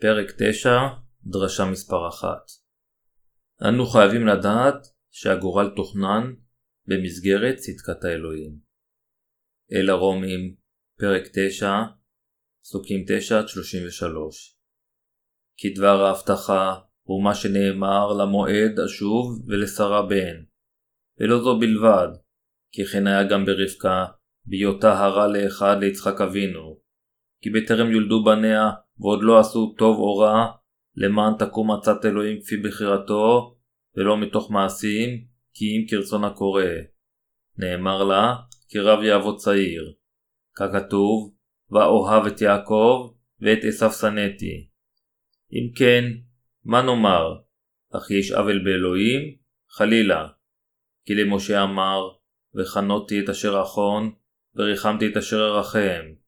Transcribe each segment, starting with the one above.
פרק 9, דרשה מספר 1 אנו חייבים לדעת שהגורל תוכנן במסגרת צדקת האלוהים. אל הרומים, פרק 9, פסוקים 9-33 כי דבר ההבטחה הוא מה שנאמר למועד אשוב ולשרה בן. ולא זו בלבד, כי כן היה גם ברבקה, בהיותה הרה לאחד ליצחק אבינו. כי בטרם יולדו בניה ועוד לא עשו טוב או רע, למען תקום עצת אלוהים כפי בחירתו, ולא מתוך מעשים, כי אם כרצון הקורא. נאמר לה, כי רב יעבוד צעיר. ככתוב, ואוהב את יעקב, ואת עשיו שנאתי. אם כן, מה נאמר? אך יש עוול באלוהים? חלילה. כי למשה אמר, וחנותי את אשר אחון, וריחמתי את אשר ארחם.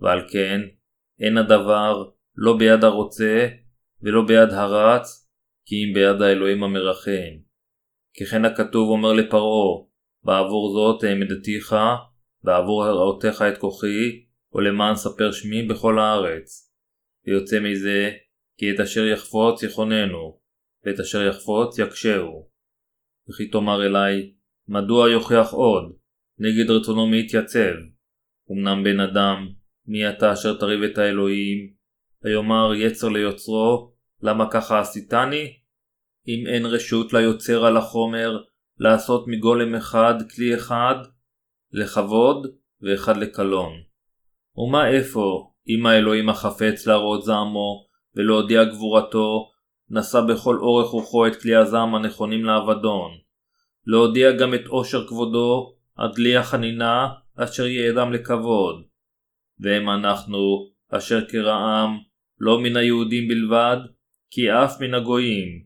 ועל כן, אין הדבר לא ביד הרוצה ולא ביד הרץ, כי אם ביד האלוהים המרחם. ככן הכתוב אומר לפרעה, בעבור זאת העמדתיך, בעבור הראותיך את כוחי, ולמען ספר שמי בכל הארץ. ויוצא מזה, כי את אשר יחפוץ יכוננו, ואת אשר יחפוץ יקשהו. וכי תאמר אלי, מדוע יוכיח עוד, נגד רצונו מי יתייצב? אמנם בן אדם, מי אתה אשר תריב את האלוהים? ויאמר יצר ליוצרו, למה ככה עשיתני? אם אין רשות ליוצר על החומר לעשות מגולם אחד כלי אחד, לכבוד ואחד לקלון. ומה איפה, אם האלוהים החפץ להראות זעמו ולהודיע גבורתו, נשא בכל אורך רוחו את כלי הזעם הנכונים לאבדון. להודיע גם את עושר כבודו, עד כלי החנינה, אשר יעדם לכבוד. והם אנחנו, אשר כרעם, לא מן היהודים בלבד, כי אף מן הגויים.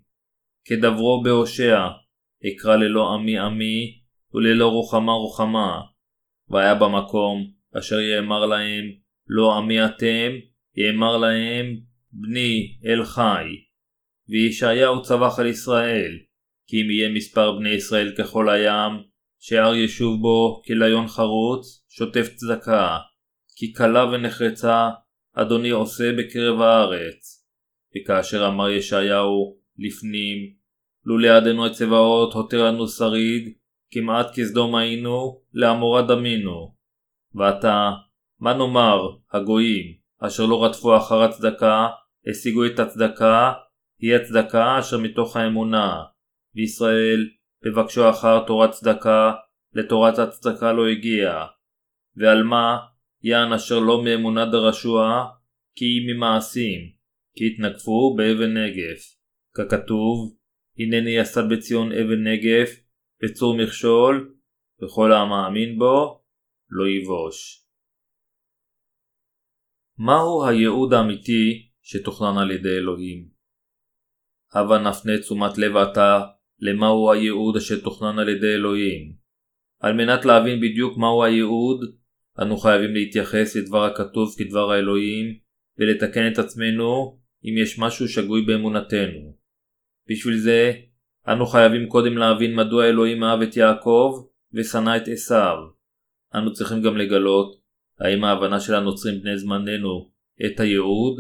כדברו בהושע, אקרא ללא עמי עמי, וללא רוחמה רוחמה. והיה במקום, אשר יאמר להם, לא עמי אתם, יאמר להם, בני אל חי. וישעיהו צבח על ישראל, כי אם יהיה מספר בני ישראל ככל הים, שער ישוב בו כליון חרוץ, שוטף צדקה. כי קלה ונחרצה אדוני עושה בקרב הארץ. וכאשר אמר ישעיהו לפנים, לולא עדנו את צבאות הותר לנו שריד, כמעט כסדום היינו, לעמורה דמינו. ועתה, מה נאמר, הגויים, אשר לא רדפו אחר הצדקה, השיגו את הצדקה, היא הצדקה אשר מתוך האמונה. וישראל, בבקשו אחר תורת צדקה, לתורת הצדקה לא הגיע. ועל מה יען אשר לא מאמונה דרשוע, כי היא ממעשים, כי התנגפו באבן נגף. ככתוב, הנני יסד בציון אבן נגף, בצור מכשול, וכל המאמין בו, לא יבוש. מהו הייעוד האמיתי שתוכנן על ידי אלוהים? הבה נפנה תשומת לב עתה למהו הייעוד אשר תוכנן על ידי אלוהים. על מנת להבין בדיוק מהו הייעוד, אנו חייבים להתייחס לדבר הכתוב כדבר האלוהים ולתקן את עצמנו אם יש משהו שגוי באמונתנו. בשביל זה, אנו חייבים קודם להבין מדוע אלוהים אהב את יעקב ושנא את עשיו. אנו צריכים גם לגלות האם ההבנה של הנוצרים בני זמננו את הייעוד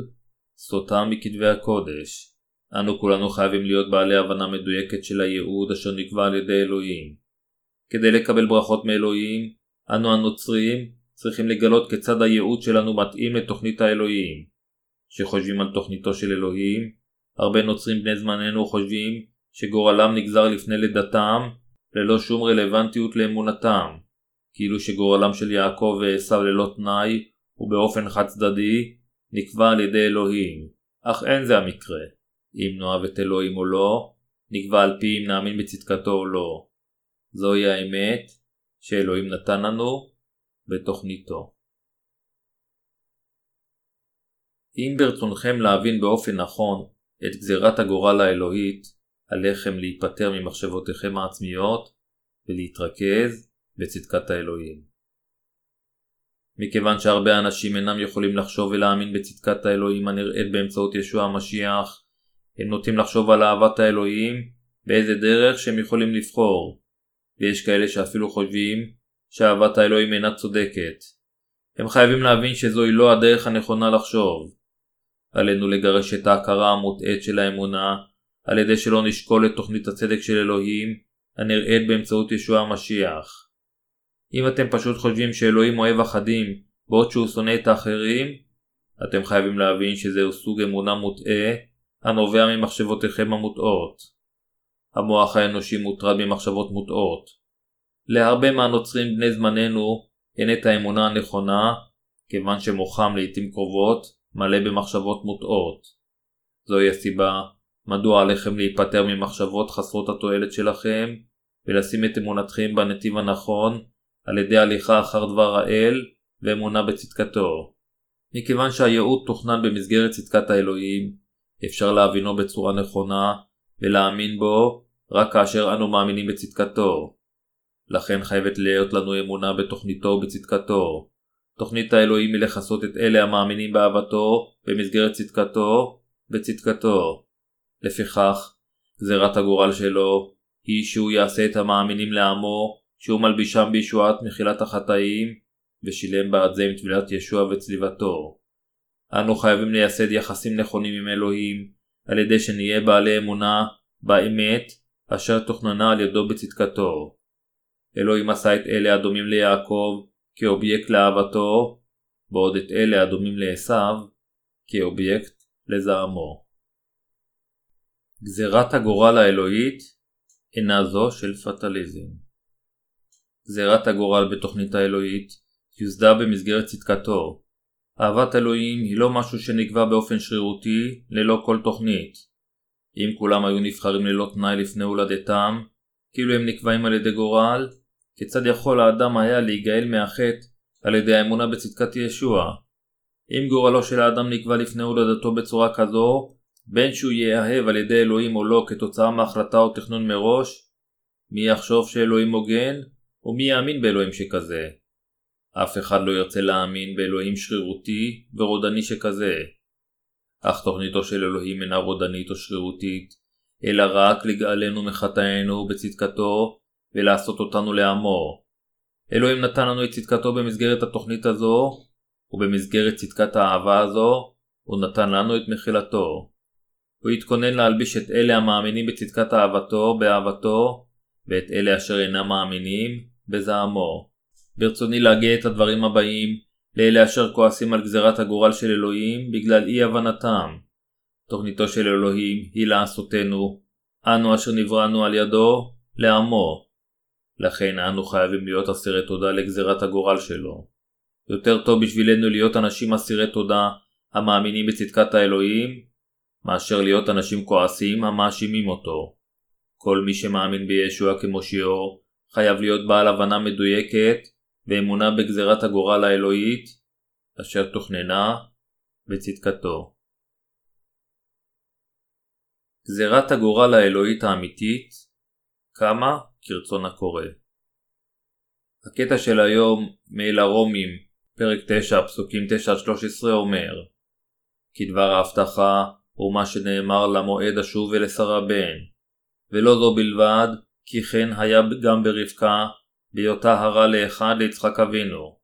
סוטה מכתבי הקודש. אנו כולנו חייבים להיות בעלי הבנה מדויקת של הייעוד אשר נקבע על ידי אלוהים. כדי לקבל ברכות מאלוהים, אנו הנוצרים צריכים לגלות כיצד הייעוד שלנו מתאים לתוכנית האלוהים. כשחושבים על תוכניתו של אלוהים, הרבה נוצרים בני זמננו חושבים שגורלם נגזר לפני לידתם ללא שום רלוונטיות לאמונתם, כאילו שגורלם של יעקב ועשו ללא תנאי ובאופן חד צדדי נקבע על ידי אלוהים, אך אין זה המקרה. אם נאהב את אלוהים או לא, נקבע על פי אם נאמין בצדקתו או לא. זוהי האמת שאלוהים נתן לנו בתוכניתו. אם ברצונכם להבין באופן נכון את גזירת הגורל האלוהית, עליכם להיפטר ממחשבותיכם העצמיות ולהתרכז בצדקת האלוהים. מכיוון שהרבה אנשים אינם יכולים לחשוב ולהאמין בצדקת האלוהים הנראית באמצעות ישוע המשיח, הם נוטים לחשוב על אהבת האלוהים באיזה דרך שהם יכולים לבחור, ויש כאלה שאפילו חושבים שאהבת האלוהים אינה צודקת. הם חייבים להבין שזוהי לא הדרך הנכונה לחשוב. עלינו לגרש את ההכרה המוטעית של האמונה, על ידי שלא נשקול את תוכנית הצדק של אלוהים, הנראית באמצעות ישוע המשיח. אם אתם פשוט חושבים שאלוהים אוהב אחדים, בעוד שהוא שונא את האחרים, אתם חייבים להבין שזהו סוג אמונה מוטעה, הנובע ממחשבותיכם המוטעות. המוח האנושי מוטרד ממחשבות מוטעות. להרבה מהנוצרים בני זמננו אין את האמונה הנכונה, כיוון שמוחם לעיתים קרובות מלא במחשבות מוטעות. זוהי הסיבה מדוע עליכם להיפטר ממחשבות חסרות התועלת שלכם ולשים את אמונתכם בנתיב הנכון על ידי הליכה אחר דבר האל ואמונה בצדקתו. מכיוון שהייעוד תוכנן במסגרת צדקת האלוהים, אפשר להבינו בצורה נכונה ולהאמין בו רק כאשר אנו מאמינים בצדקתו. לכן חייבת להיות לנו אמונה בתוכניתו ובצדקתו. תוכנית האלוהים היא לכסות את אלה המאמינים באהבתו במסגרת צדקתו בצדקתו. לפיכך, גזירת הגורל שלו היא שהוא יעשה את המאמינים לעמו, שהוא מלבישם בישועת מחילת החטאים, ושילם בעד זה עם טבילת ישוע וצליבתו. אנו חייבים לייסד יחסים נכונים עם אלוהים, על ידי שנהיה בעלי אמונה באמת, אשר תוכננה על ידו בצדקתו. אלוהים עשה את אלה הדומים ליעקב כאובייקט לאהבתו, בעוד את אלה הדומים לעשו כאובייקט לזעמו. גזירת הגורל האלוהית אינה זו של פטליזם. גזירת הגורל בתוכנית האלוהית יוסדה במסגרת צדקתו. אהבת אלוהים היא לא משהו שנקבע באופן שרירותי ללא כל תוכנית. אם כולם היו נבחרים ללא תנאי לפני הולדתם, כאילו הם נקבעים על ידי גורל, כיצד יכול האדם היה להיגאל מהחטא על ידי האמונה בצדקת ישוע? אם גורלו של האדם נקבע לפני הולדתו בצורה כזו, בין שהוא יאהב על ידי אלוהים או לא כתוצאה מהחלטה או תכנון מראש, מי יחשוב שאלוהים הוגן, או מי יאמין באלוהים שכזה? אף אחד לא ירצה להאמין באלוהים שרירותי ורודני שכזה. אך תוכניתו של אלוהים אינה רודנית או שרירותית, אלא רק לגאלנו מחטאינו בצדקתו ולעשות אותנו לעמו. אלוהים נתן לנו את צדקתו במסגרת התוכנית הזו, ובמסגרת צדקת האהבה הזו, הוא נתן לנו את מחילתו. הוא התכונן להלביש את אלה המאמינים בצדקת אהבתו באהבתו, ואת אלה אשר אינם מאמינים בזעמו. ברצוני להגיע את הדברים הבאים לאלה אשר כועסים על גזירת הגורל של אלוהים בגלל אי הבנתם. תוכניתו של אלוהים היא לעשותנו, אנו אשר נבראנו על ידו, לעמו. לכן אנו חייבים להיות אסירי תודה לגזירת הגורל שלו. יותר טוב בשבילנו להיות אנשים אסירי תודה המאמינים בצדקת האלוהים, מאשר להיות אנשים כועסים המאשימים אותו. כל מי שמאמין בישוע כמושיעו חייב להיות בעל הבנה מדויקת ואמונה בגזירת הגורל האלוהית אשר תוכננה בצדקתו. גזירת הגורל האלוהית האמיתית קמה כרצון הקורא. הקטע של היום מאל הרומים, פרק 9, פסוקים 9-13 אומר כי דבר ההבטחה הוא מה שנאמר למועד השוב ולשרה בן, ולא זו בלבד, כי כן היה גם ברבקה, בהיותה הרה לאחד ליצחק אבינו.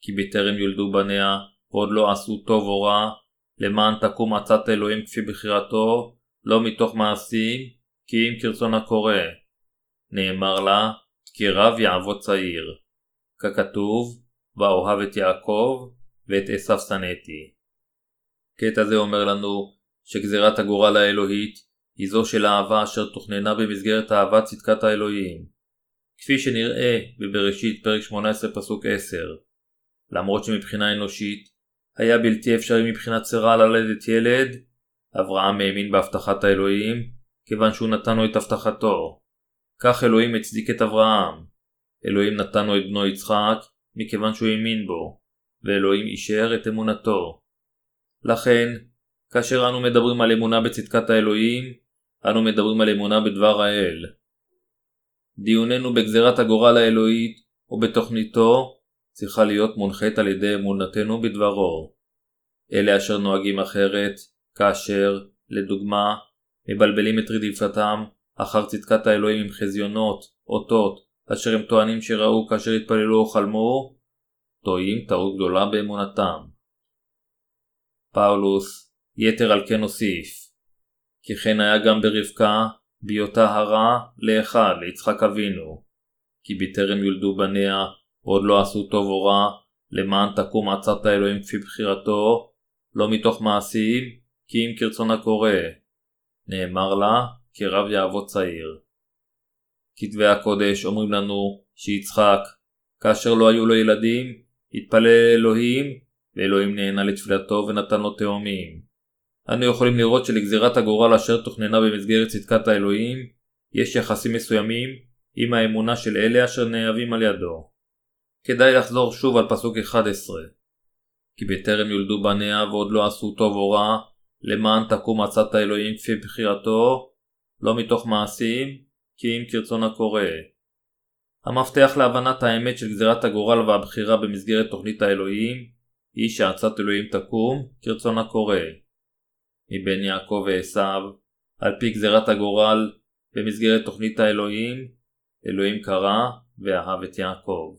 כי בטרם יולדו בניה, ועוד לא עשו טוב או רע, למען תקום עצת אלוהים כפי בחירתו, לא מתוך מעשים, כי אם כרצון הקורא. נאמר לה, כי רב יעבוד צעיר. ככתוב, ואוהב את יעקב, ואת עשיו שנאתי. קטע זה אומר לנו שגזירת הגורל האלוהית היא זו של האהבה אשר תוכננה במסגרת אהבת צדקת האלוהים. כפי שנראה בבראשית פרק 18 פסוק 10. למרות שמבחינה אנושית היה בלתי אפשרי מבחינת שרה ללדת ילד, אברהם האמין בהבטחת האלוהים, כיוון שהוא נתן לו את הבטחתו. כך אלוהים הצדיק את אברהם. אלוהים נתן לו את בנו יצחק, מכיוון שהוא האמין בו, ואלוהים אישר את אמונתו. לכן, כאשר אנו מדברים על אמונה בצדקת האלוהים, אנו מדברים על אמונה בדבר האל. דיוננו בגזירת הגורל האלוהית ובתוכניתו צריכה להיות מונחית על ידי אמונתנו בדברו. אלה אשר נוהגים אחרת, כאשר, לדוגמה, מבלבלים את רדיפתם אחר צדקת האלוהים עם חזיונות, אותות, אשר הם טוענים שראו כאשר התפללו או חלמו, טועים טעות גדולה באמונתם. פאולוס יתר על כן הוסיף כי כן היה גם ברבקה בהיותה הרע לאחד ליצחק אבינו כי בטרם יולדו בניה ועוד לא עשו טוב או רע למען תקום עצת האלוהים כפי בחירתו לא מתוך מעשים כי אם כרצון הקורא נאמר לה כי רב יעבוד צעיר. כתבי הקודש אומרים לנו שיצחק כאשר לא היו לו ילדים התפלל לאלוהים ואלוהים נהנה לתפילתו ונתן לו תאומים. אנו יכולים לראות שלגזירת הגורל אשר תוכננה במסגרת צדקת האלוהים, יש יחסים מסוימים עם האמונה של אלה אשר נאהבים על ידו. כדאי לחזור שוב על פסוק 11 כי בטרם יולדו בניה ועוד לא עשו טוב או רע, למען תקום עצת האלוהים כפי בחירתו, לא מתוך מעשים, כי אם כרצון הקורא. המפתח להבנת האמת של גזירת הגורל והבחירה במסגרת תוכנית האלוהים, היא שעצת אלוהים תקום כרצון הקורא. מבין יעקב ועשיו, על פי גזירת הגורל, במסגרת תוכנית האלוהים, אלוהים קרא ואהב את יעקב.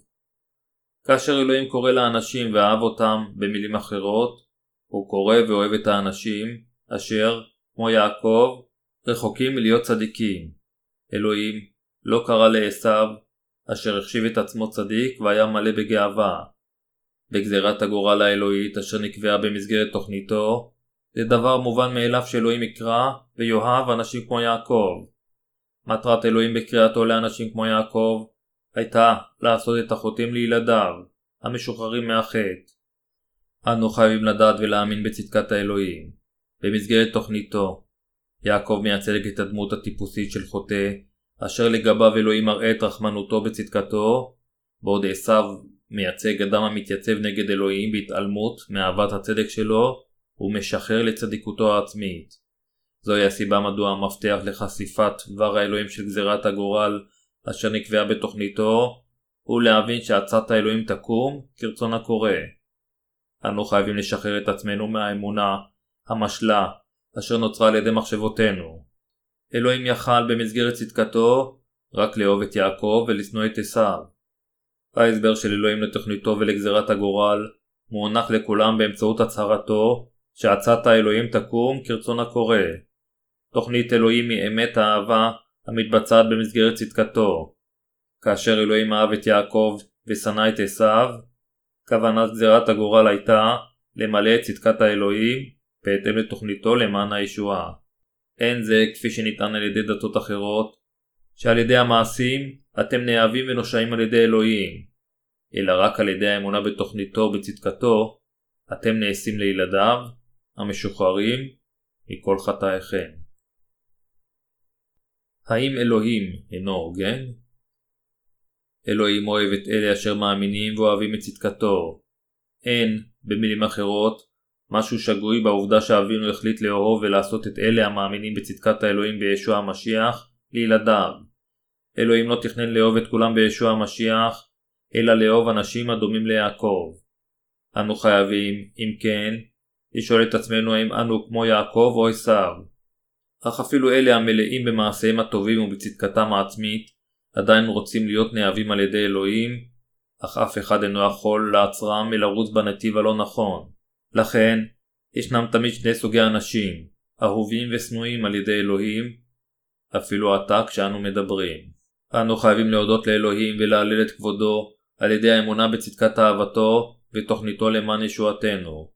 כאשר אלוהים קורא לאנשים ואהב אותם, במילים אחרות, הוא קורא ואוהב את האנשים, אשר, כמו יעקב, רחוקים מלהיות צדיקים. אלוהים לא קרא לעשיו, אשר החשיב את עצמו צדיק והיה מלא בגאווה. בגזירת הגורל האלוהית אשר נקבעה במסגרת תוכניתו, זה דבר מובן מאליו שאלוהים יקרא ויאהב אנשים כמו יעקב. מטרת אלוהים בקריאתו לאנשים כמו יעקב הייתה לעשות את החוטאים לילדיו, המשוחררים מהחטא. אנו חייבים לדעת ולהאמין בצדקת האלוהים. במסגרת תוכניתו, יעקב מייצג את הדמות הטיפוסית של חוטא, אשר לגביו אלוהים מראה את רחמנותו בצדקתו, בעוד עשיו מייצג אדם המתייצב נגד אלוהים בהתעלמות מאהבת הצדק שלו ומשחרר לצדיקותו העצמית. זוהי הסיבה מדוע המפתח לחשיפת דבר האלוהים של גזירת הגורל אשר נקבעה בתוכניתו הוא להבין שעצת האלוהים תקום כרצון הקורא. אנו חייבים לשחרר את עצמנו מהאמונה, המשלה, אשר נוצרה על ידי מחשבותינו. אלוהים יכל במסגרת צדקתו רק לאהוב את יעקב ולשנוא את עשיו. ההסבר של אלוהים לתוכניתו ולגזירת הגורל מוענק לכולם באמצעות הצהרתו שעצת האלוהים תקום כרצון הקורא. תוכנית אלוהים היא אמת האהבה המתבצעת במסגרת צדקתו. כאשר אלוהים אהב את יעקב ושנא את עשיו, כוונת גזירת הגורל הייתה למלא את צדקת האלוהים בהתאם לתוכניתו למען הישועה. אין זה כפי שנטען על ידי דתות אחרות, שעל ידי המעשים אתם נאהבים ונושעים על ידי אלוהים, אלא רק על ידי האמונה בתוכניתו ובצדקתו, אתם נעשים לילדיו, המשוחררים, מכל חטאיכם. האם אלוהים אינו הוגן? אלוהים אוהב את אלה אשר מאמינים ואוהבים את צדקתו. אין, במילים אחרות, משהו שגוי בעובדה שאבינו החליט לאהוב ולעשות את אלה המאמינים בצדקת האלוהים בישוע המשיח לילדיו. אלוהים לא תכנן לאהוב את כולם בישוע המשיח, אלא לאהוב אנשים הדומים ליעקב. אנו חייבים, אם כן, לשאול את עצמנו האם אנו כמו יעקב או עשיו. אך אפילו אלה המלאים במעשיהם הטובים ובצדקתם העצמית, עדיין רוצים להיות נאהבים על ידי אלוהים, אך אף אחד אינו יכול לעצרם מלרוץ בנתיב הלא נכון. לכן, ישנם תמיד שני סוגי אנשים, אהובים ושנואים על ידי אלוהים, אפילו עתה כשאנו מדברים. אנו חייבים להודות לאלוהים ולהלל את כבודו על ידי האמונה בצדקת אהבתו ותוכניתו למען ישועתנו.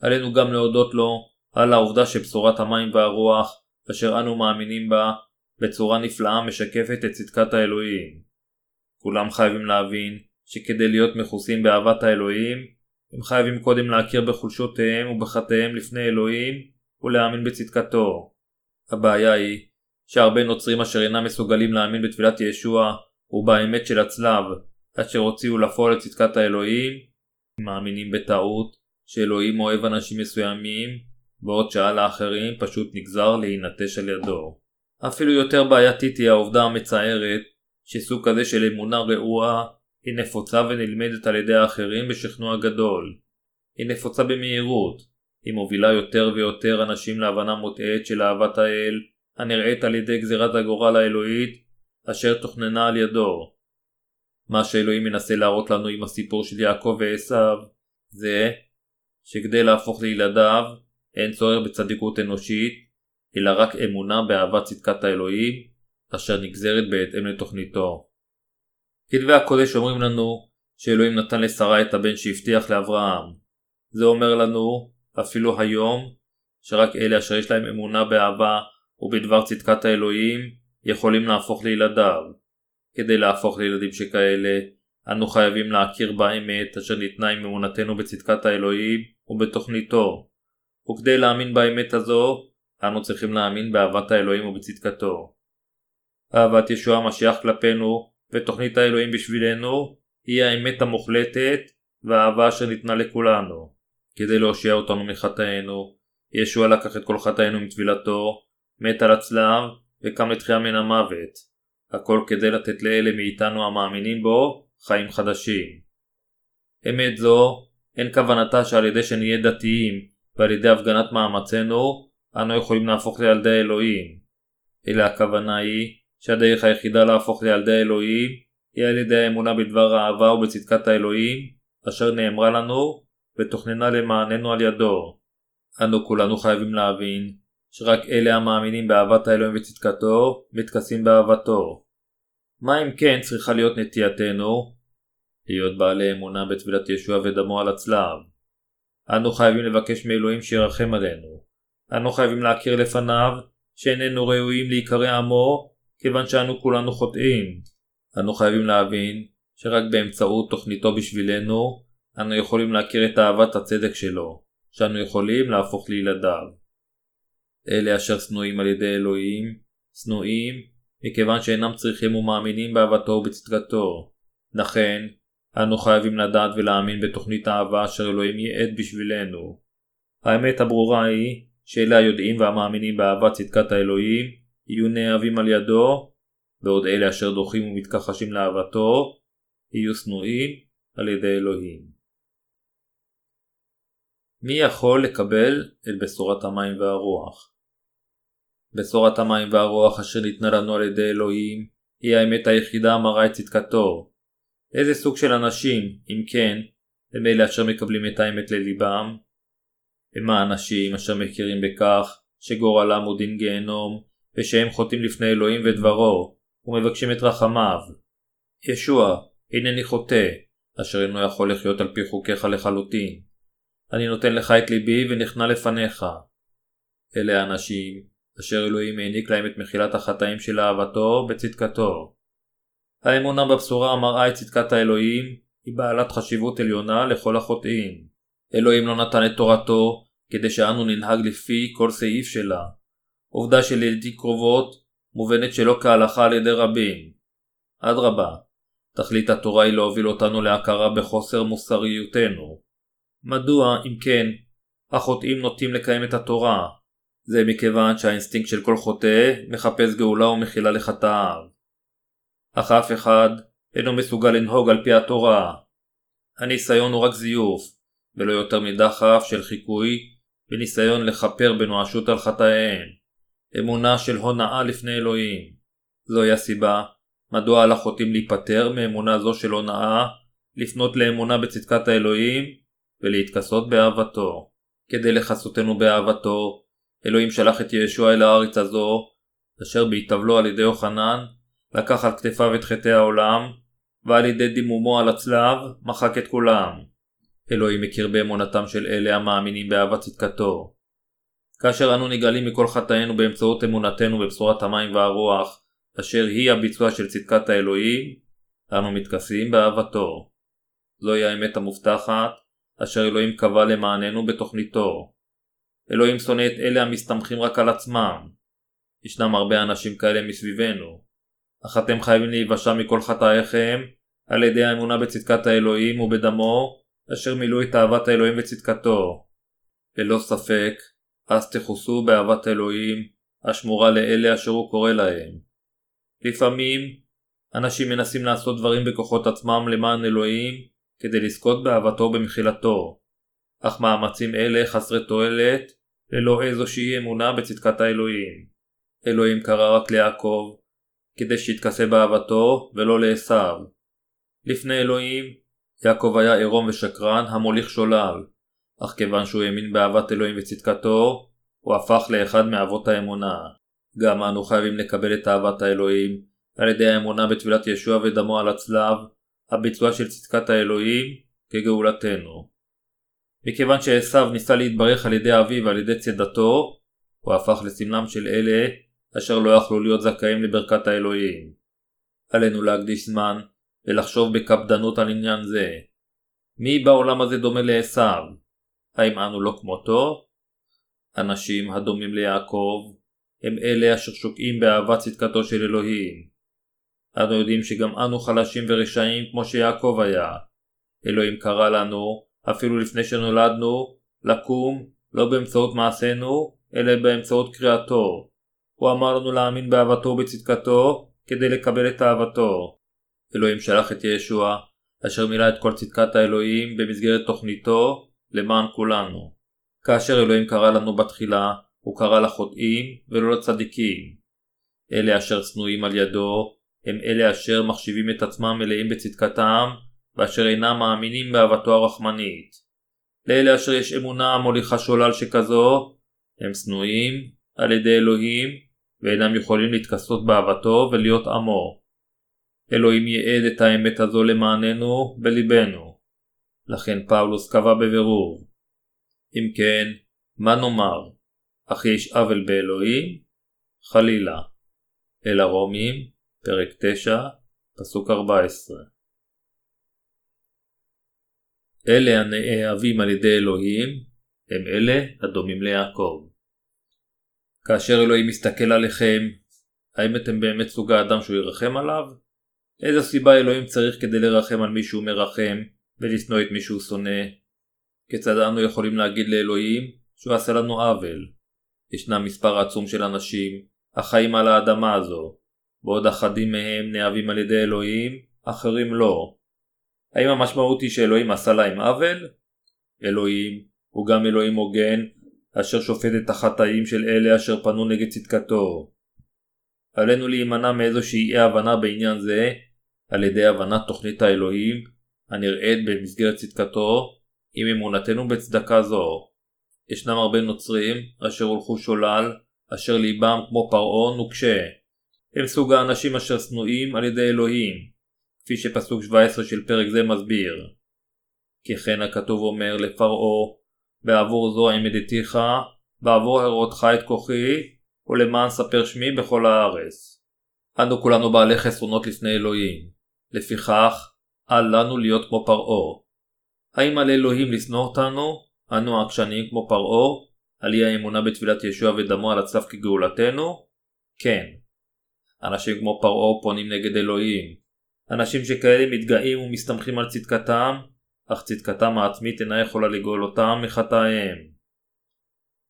עלינו גם להודות לו על העובדה שבשורת המים והרוח, אשר אנו מאמינים בה, בצורה נפלאה משקפת את צדקת האלוהים. כולם חייבים להבין שכדי להיות מכוסים באהבת האלוהים, הם חייבים קודם להכיר בחולשותיהם ובחטאיהם לפני אלוהים ולהאמין בצדקתו. הבעיה היא שהרבה נוצרים אשר אינם מסוגלים להאמין בתפילת ישוע ובאמת של הצלב אשר הוציאו לפועל את צדקת האלוהים, מאמינים בטעות שאלוהים אוהב אנשים מסוימים בעוד שעל האחרים פשוט נגזר להינטש על ידו. אפילו יותר בעייתית היא העובדה המצערת שסוג כזה של אמונה רעועה היא נפוצה ונלמדת על ידי האחרים בשכנוע גדול. היא נפוצה במהירות, היא מובילה יותר ויותר אנשים להבנה מוטעית של אהבת האל הנראית על ידי גזירת הגורל האלוהית אשר תוכננה על ידו. מה שאלוהים מנסה להראות לנו עם הסיפור של יעקב ועשיו זה שכדי להפוך לילדיו אין צורך בצדיקות אנושית, אלא רק אמונה באהבת צדקת האלוהים, אשר נגזרת בהתאם לתוכניתו. כתבי הקודש אומרים לנו שאלוהים נתן לשרה את הבן שהבטיח לאברהם. זה אומר לנו, אפילו היום, שרק אלה אשר יש להם אמונה באהבה ובדבר צדקת האלוהים, יכולים להפוך לילדיו. כדי להפוך לילדים שכאלה, אנו חייבים להכיר באמת אשר ניתנה עם אמונתנו בצדקת האלוהים ובתוכניתו. וכדי להאמין באמת הזו, אנו צריכים להאמין באהבת האלוהים ובצדקתו. אהבת ישוע המשיח כלפינו ותוכנית האלוהים בשבילנו היא האמת המוחלטת והאהבה אשר ניתנה לכולנו. כדי להושיע אותנו מחטאינו, ישוע לקח את כל חטאינו עם טבילתו, מת על הצלב וקם לתחייה מן המוות. הכל כדי לתת לאלה מאיתנו המאמינים בו חיים חדשים. אמת זו, אין כוונתה שעל ידי שנהיה דתיים ועל ידי הפגנת מאמצינו, אנו יכולים להפוך לילדי אלוהים. אלא הכוונה היא שהדרך היחידה להפוך לילדי אלוהים היא על ידי האמונה בדבר האהבה ובצדקת האלוהים, אשר נאמרה לנו ותוכננה למעננו על ידו. אנו כולנו חייבים להבין שרק אלה המאמינים באהבת האלוהים וצדקתו, מתכסים באהבתו. מה אם כן צריכה להיות נטייתנו? להיות בעלי אמונה בטבילת ישוע ודמו על הצלב. אנו חייבים לבקש מאלוהים שירחם עלינו. אנו חייבים להכיר לפניו שאיננו ראויים להיקרא עמו, כיוון שאנו כולנו חוטאים. אנו חייבים להבין שרק באמצעות תוכניתו בשבילנו, אנו יכולים להכיר את אהבת הצדק שלו, שאנו יכולים להפוך לילדיו. אלה אשר שנואים על ידי אלוהים, שנואים מכיוון שאינם צריכים ומאמינים באהבתו ובצדקתו. לכן, אנו חייבים לדעת ולהאמין בתוכנית האהבה אשר אלוהים ייעד בשבילנו. האמת הברורה היא שאלה היודעים והמאמינים באהבת צדקת האלוהים יהיו נאהבים על ידו, בעוד אלה אשר דוחים ומתכחשים לאהבתו יהיו שנואים על ידי אלוהים. מי יכול לקבל את בשורת המים והרוח? בשורת המים והרוח אשר ניתנה לנו על ידי אלוהים היא האמת היחידה המראה את צדקתו. איזה סוג של אנשים, אם כן, הם אלה אשר מקבלים את האמת לליבם? הם האנשים אשר מכירים בכך שגורלם הוא דין גיהנום ושהם חוטאים לפני אלוהים ודברו ומבקשים את רחמיו. ישוע, הנני חוטא, אשר אינו יכול לחיות על פי חוקיך לחלוטין. אני נותן לך את ליבי ונכנע לפניך. אלה האנשים אשר אלוהים העניק להם את מחילת החטאים של אהבתו בצדקתו. האמונה בבשורה המראה את צדקת האלוהים היא בעלת חשיבות עליונה לכל החוטאים. אלוהים לא נתן את תורתו כדי שאנו ננהג לפי כל סעיף שלה. עובדה שלעיתים קרובות מובנת שלא כהלכה על ידי רבים. אדרבה, תכלית התורה היא להוביל אותנו להכרה בחוסר מוסריותנו. מדוע, אם כן, החוטאים נוטים לקיים את התורה, זה מכיוון שהאינסטינקט של כל חוטא מחפש גאולה ומחילה לחטאיו. אך אף אחד אינו מסוגל לנהוג על פי התורה. הניסיון הוא רק זיוף, ולא יותר מדחף של חיקוי וניסיון לכפר בנואשות על חטאיהם. אמונה של הונאה לפני אלוהים. זוהי הסיבה מדוע על החוטאים להיפטר מאמונה זו של הונאה, לפנות לאמונה בצדקת האלוהים ולהתכסות באהבתו. כדי לכסותנו באהבתו, אלוהים שלח את ישוע אל הארץ הזו, אשר בהתאבלו על ידי יוחנן, לקח על כתפיו את חטאי העולם, ועל ידי דימומו על הצלב, מחק את כולם. אלוהים מכיר באמונתם של אלה המאמינים באהבת צדקתו. כאשר אנו נגאלים מכל חטאינו באמצעות אמונתנו בבשורת המים והרוח, אשר היא הביצוע של צדקת האלוהים, אנו מתכסים באהבתו. זוהי האמת המובטחת, אשר אלוהים קבע למעננו בתוכניתו. אלוהים שונא את אלה המסתמכים רק על עצמם. ישנם הרבה אנשים כאלה מסביבנו. אך אתם חייבים להיוושע מכל חטאיכם על ידי האמונה בצדקת האלוהים ובדמו, אשר מילאו את אהבת האלוהים וצדקתו. ללא ספק, אז תכוסו באהבת אלוהים, השמורה לאלה אשר הוא קורא להם. לפעמים, אנשים מנסים לעשות דברים בכוחות עצמם למען אלוהים, כדי לזכות באהבתו ובמחילתו. אך מאמצים אלה חסרי תועלת, ללא איזושהי אמונה בצדקת האלוהים. אלוהים קרא רק ליעקב, כדי שיתכסה באהבתו ולא לעשו. לפני אלוהים, יעקב היה עירום ושקרן המוליך שולל, אך כיוון שהוא האמין באהבת אלוהים וצדקתו, הוא הפך לאחד מאבות האמונה. גם אנו חייבים לקבל את אהבת האלוהים על ידי האמונה בטבילת ישוע ודמו על הצלב, הביצוע של צדקת האלוהים כגאולתנו. מכיוון שעשו ניסה להתברך על ידי אביו ועל ידי צדתו, הוא הפך לסמלם של אלה אשר לא יכלו להיות זכאים לברכת האלוהים. עלינו להקדיש זמן ולחשוב בקפדנות על עניין זה. מי בעולם הזה דומה לעשו? האם אנו לא כמותו? אנשים הדומים ליעקב הם אלה אשר שוקעים באהבת צדקתו של אלוהים. אנו יודעים שגם אנו חלשים ורשעים כמו שיעקב היה. אלוהים קרא לנו, אפילו לפני שנולדנו, לקום לא באמצעות מעשינו, אלא באמצעות קריאתו. הוא אמר לנו להאמין באהבתו ובצדקתו כדי לקבל את אהבתו. אלוהים שלח את ישוע, אשר מילא את כל צדקת האלוהים במסגרת תוכניתו למען כולנו. כאשר אלוהים קרא לנו בתחילה, הוא קרא לחוטאים ולא לצדיקים. אלה אשר שנואים על ידו, הם אלה אשר מחשיבים את עצמם מלאים בצדקתם, ואשר אינם מאמינים באהבתו הרחמנית. לאלה אשר יש אמונה מוליכה שולל שכזו, הם שנואים על ידי אלוהים, ואינם יכולים להתכסות באהבתו ולהיות עמו. אלוהים ייעד את האמת הזו למעננו בליבנו. לכן פאולוס קבע בבירור. אם כן, מה נאמר? אך יש עוול באלוהים? חלילה. אל הרומים, פרק 9, פסוק 14. אלה הנאהבים על ידי אלוהים, הם אלה הדומים ליעקב. כאשר אלוהים מסתכל עליכם, האם אתם באמת סוג האדם שהוא ירחם עליו? איזו סיבה אלוהים צריך כדי לרחם על מי שהוא מרחם ולשנוא את מי שהוא שונא? כיצד אנו יכולים להגיד לאלוהים שהוא עשה לנו עוול? ישנם מספר עצום של אנשים החיים על האדמה הזו, בעוד אחדים מהם נאהבים על ידי אלוהים, אחרים לא. האם המשמעות היא שאלוהים עשה להם עוול? אלוהים הוא גם אלוהים הוגן אשר שופט את החטאים של אלה אשר פנו נגד צדקתו. עלינו להימנע מאיזושהי אי הבנה בעניין זה על ידי הבנת תוכנית האלוהים הנראית במסגרת צדקתו עם אמונתנו בצדקה זו. ישנם הרבה נוצרים אשר הולכו שולל, אשר ליבם כמו פרעה נוקשה. הם סוג האנשים אשר שנואים על ידי אלוהים, כפי שפסוק 17 של פרק זה מסביר. כי כן הכתוב אומר לפרעה, בעבור זו עמדתיך, בעבור הרותך את כוחי, ולמען ספר שמי בכל הארץ. אנו כולנו בעלי חסרונות לפני אלוהים. לפיכך, אל לנו להיות כמו פרעה. האם על אלוהים לשנוא אותנו? אנו העקשניים כמו פרעה? על אי האמונה בתפילת ישוע ודמו על הצלף כגאולתנו? כן. אנשים כמו פרעה פונים נגד אלוהים. אנשים שכאלה מתגאים ומסתמכים על צדקתם, אך צדקתם העצמית אינה יכולה לגאול אותם מחטאיהם.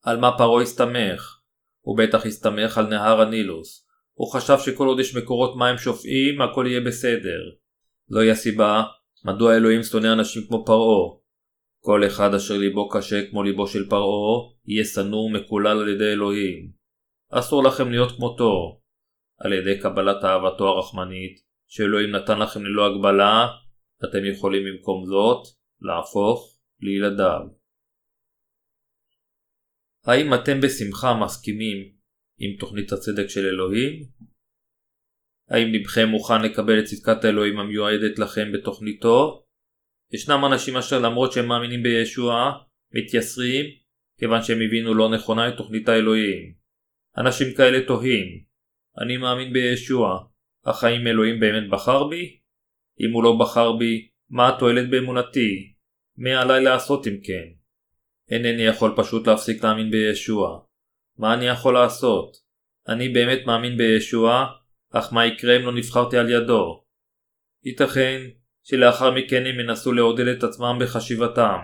על מה פרעה הסתמך? הוא בטח הסתמך על נהר הנילוס. הוא חשב שכל עוד יש מקורות מים שופעים, הכל יהיה בסדר. זוהי הסיבה מדוע אלוהים שונא אנשים כמו פרעה. כל אחד אשר ליבו קשה כמו ליבו של פרעה, יהיה שנוא ומקולל על ידי אלוהים. אסור לכם להיות כמותו. על ידי קבלת אהבתו הרחמנית, שאלוהים נתן לכם ללא הגבלה, אתם יכולים במקום זאת להפוך לילדיו. האם אתם בשמחה מסכימים עם תוכנית הצדק של אלוהים? האם לבכם מוכן לקבל את צדקת האלוהים המיועדת לכם בתוכניתו? ישנם אנשים אשר למרות שהם מאמינים בישוע, מתייסרים כיוון שהם הבינו לא נכונה את תוכנית האלוהים. אנשים כאלה תוהים, אני מאמין בישוע, אך האם אלוהים באמת בחר בי? אם הוא לא בחר בי, מה התועלת באמונתי? מה עליי לעשות אם כן? אינני יכול פשוט להפסיק להאמין בישוע. מה אני יכול לעשות? אני באמת מאמין בישוע, אך מה יקרה אם לא נבחרתי על ידו? ייתכן שלאחר מכן הם ינסו לעודד את עצמם בחשיבתם.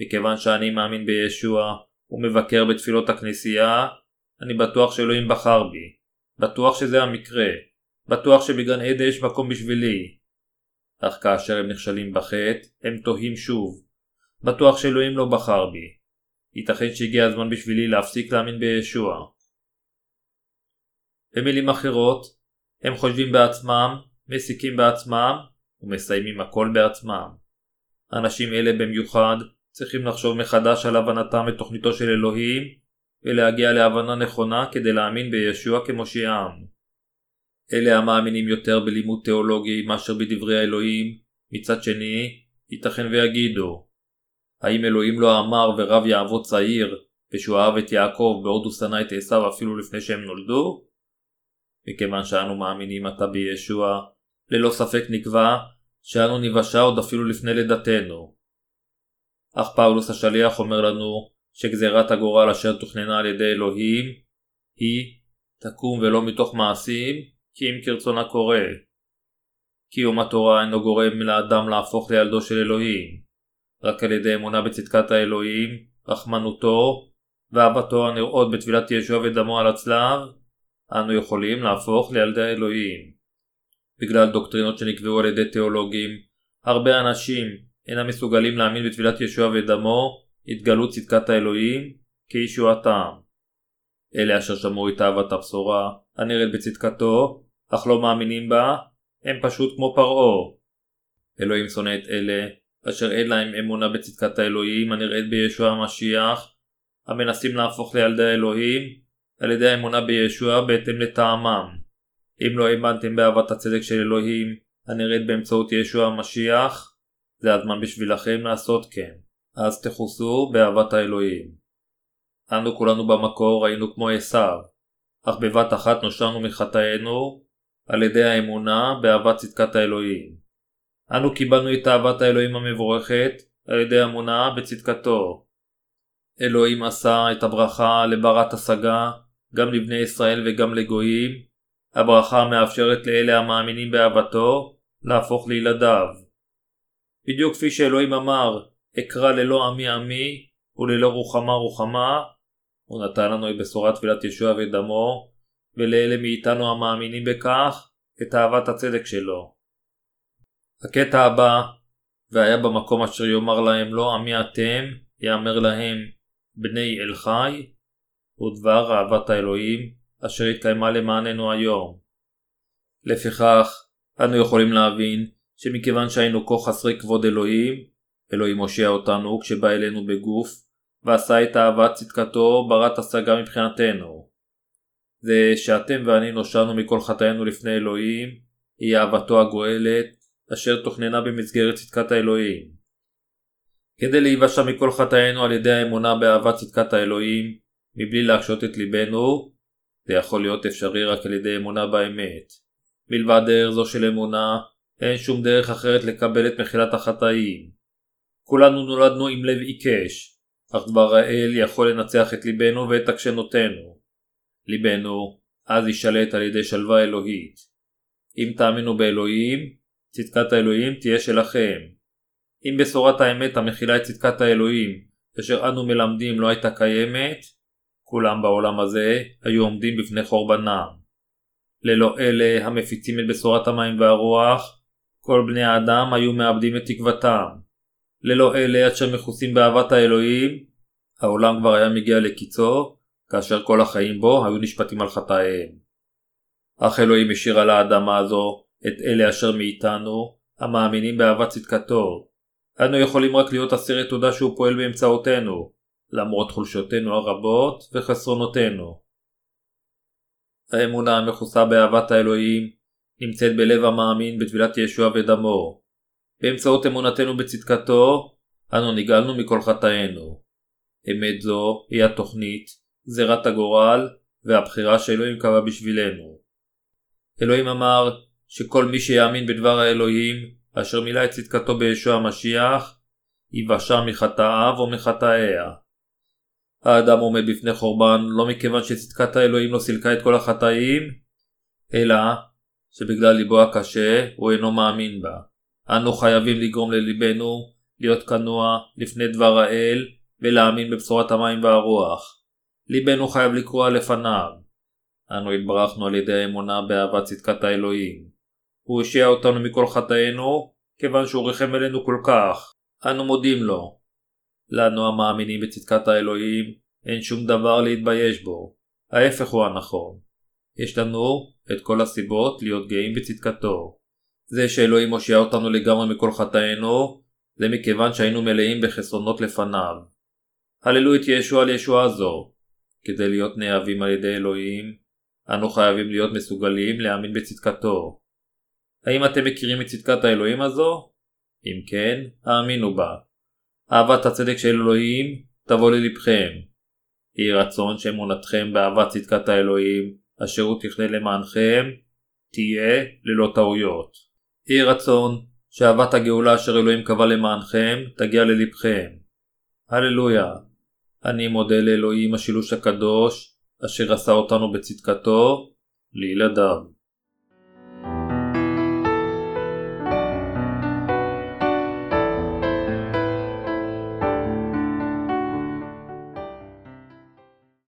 מכיוון שאני מאמין בישוע ומבקר בתפילות הכנסייה, אני בטוח שאלוהים בחר בי. בטוח שזה המקרה. בטוח שבגן עדה יש מקום בשבילי. אך כאשר הם נכשלים בחטא, הם תוהים שוב. בטוח שאלוהים לא בחר בי. ייתכן שהגיע הזמן בשבילי להפסיק להאמין בישוע. במילים אחרות, הם חושבים בעצמם, מסיקים בעצמם, ומסיימים הכל בעצמם. אנשים אלה במיוחד צריכים לחשוב מחדש על הבנתם ותוכניתו של אלוהים ולהגיע להבנה נכונה כדי להאמין בישוע כמושיעם. אלה המאמינים יותר בלימוד תיאולוגי מאשר בדברי האלוהים, מצד שני, ייתכן ויגידו האם אלוהים לא אמר ורב יעבוד צעיר ושהוא אהב את יעקב בעוד הוא שנא את עשיו אפילו לפני שהם נולדו? מכיוון שאנו מאמינים עתה בישוע, ללא ספק נקבע שאנו ניוושע עוד אפילו לפני לידתנו. אך פאולוס השליח אומר לנו שגזירת הגורל אשר תוכננה על ידי אלוהים היא תקום ולא מתוך מעשים כי אם כרצונה קורה. קיום התורה אינו גורם לאדם להפוך לילדו של אלוהים, רק על ידי אמונה בצדקת האלוהים, רחמנותו ואהבתו הנראות בטבילת ישוע ודמו על הצלב, אנו יכולים להפוך לילדי האלוהים. בגלל דוקטרינות שנקבעו על ידי תיאולוגים, הרבה אנשים אינם מסוגלים להאמין בטבילת ישוע ודמו, התגלות צדקת האלוהים, כישועתם. אלה אשר שמעו את אהבת הבשורה, הנראית בצדקתו, אך לא מאמינים בה, הם פשוט כמו פרעה. אלוהים שונא את אלה, אשר אין להם אמונה בצדקת האלוהים הנראית בישוע המשיח, המנסים להפוך לילדי האלוהים, על ידי האמונה בישוע בהתאם לטעמם. אם לא האמנתם באהבת הצדק של אלוהים, הנראית באמצעות ישוע המשיח, זה הזמן בשבילכם לעשות כן. אז תחוסו באהבת האלוהים. אנו כולנו במקור היינו כמו עשיו, אך בבת אחת נושענו מחטאינו על ידי האמונה באהבת צדקת האלוהים. אנו קיבלנו את אהבת האלוהים המבורכת על ידי אמונה בצדקתו. אלוהים עשה את הברכה לברת השגה גם לבני ישראל וגם לגויים, הברכה המאפשרת לאלה המאמינים באהבתו להפוך לילדיו. בדיוק כפי שאלוהים אמר, אקרא ללא עמי עמי וללא רוחמה רוחמה, הוא נתן לנו את בשורת תפילת ישוע ודמו, ולאלה מאיתנו המאמינים בכך, את אהבת הצדק שלו. הקטע הבא, והיה במקום אשר יאמר להם לא עמי אתם, יאמר להם בני אל חי, הוא דבר אהבת האלוהים, אשר התקיימה למעננו היום. לפיכך, אנו יכולים להבין שמכיוון שהיינו כה חסרי כבוד אלוהים, אלוהים הושיע אותנו כשבא אלינו בגוף, ועשה את אהבת צדקתו ברת השגה מבחינתנו. זה שאתם ואני נושענו מכל חטאינו לפני אלוהים, היא אהבתו הגואלת, אשר תוכננה במסגרת צדקת האלוהים. כדי להיוושע מכל חטאינו על ידי האמונה באהבת צדקת האלוהים, מבלי להקשות את ליבנו, זה יכול להיות אפשרי רק על ידי אמונה באמת. מלבד דרך זו של אמונה, אין שום דרך אחרת לקבל את מחילת החטאים. כולנו נולדנו עם לב עיקש, אך דבר האל יכול לנצח את ליבנו ואת עקשנותינו. ליבנו אז יישלט על ידי שלווה אלוהית. אם תאמינו באלוהים, צדקת האלוהים תהיה שלכם. אם בשורת האמת המכילה את צדקת האלוהים, אשר אנו מלמדים לא הייתה קיימת, כולם בעולם הזה היו עומדים בפני חורבנם. ללא אלה המפיצים את בשורת המים והרוח, כל בני האדם היו מאבדים את תקוותם. ללא אלה אשר מכוסים באהבת האלוהים, העולם כבר היה מגיע לקיצו, כאשר כל החיים בו היו נשפטים על חטאיהם. אך אלוהים השאיר על האדמה הזו את אלה אשר מאיתנו, המאמינים באהבת צדקתו. אנו יכולים רק להיות אסירי תודה שהוא פועל באמצעותנו, למרות חולשותינו הרבות וחסרונותינו. האמונה המכוסה באהבת האלוהים נמצאת בלב המאמין בטבילת ישוע ודמו. באמצעות אמונתנו בצדקתו, אנו נגאלנו מכל חטאינו. אמת זו היא התוכנית, זירת הגורל והבחירה שאלוהים קבע בשבילנו. אלוהים אמר שכל מי שיאמין בדבר האלוהים, אשר מילא את צדקתו בישוע המשיח, ייוושע מחטאיו או מחטאיה. האדם עומד בפני חורבן לא מכיוון שצדקת האלוהים לא סילקה את כל החטאים, אלא שבגלל ליבו הקשה הוא אינו מאמין בה. אנו חייבים לגרום לליבנו להיות כנוע לפני דבר האל ולהאמין בבשורת המים והרוח. ליבנו חייב לקרוע לפניו. אנו התברכנו על ידי האמונה באהבת צדקת האלוהים. הוא הושיע אותנו מכל חטאינו, כיוון שהוא ריחם אלינו כל כך. אנו מודים לו. לנו המאמינים בצדקת האלוהים, אין שום דבר להתבייש בו. ההפך הוא הנכון. יש לנו את כל הסיבות להיות גאים בצדקתו. זה שאלוהים הושיע אותנו לגמרי מכל חטאינו, זה מכיוון שהיינו מלאים בחסרונות לפניו. הללו את ישו על ישועה זו. כדי להיות נאהבים על ידי אלוהים, אנו חייבים להיות מסוגלים להאמין בצדקתו. האם אתם מכירים את צדקת האלוהים הזו? אם כן, האמינו בה. אהבת הצדק של אלוהים תבוא ללבכם. יהי רצון שאמונתכם באהבת צדקת האלוהים, אשר הוא תכנה למענכם, תהיה ללא טעויות. יהי רצון שאהבת הגאולה אשר אלוהים קבע למענכם, תגיע ללבכם. הללויה. אני מודה לאלוהים השילוש הקדוש, אשר עשה אותנו בצדקתו, לילדיו.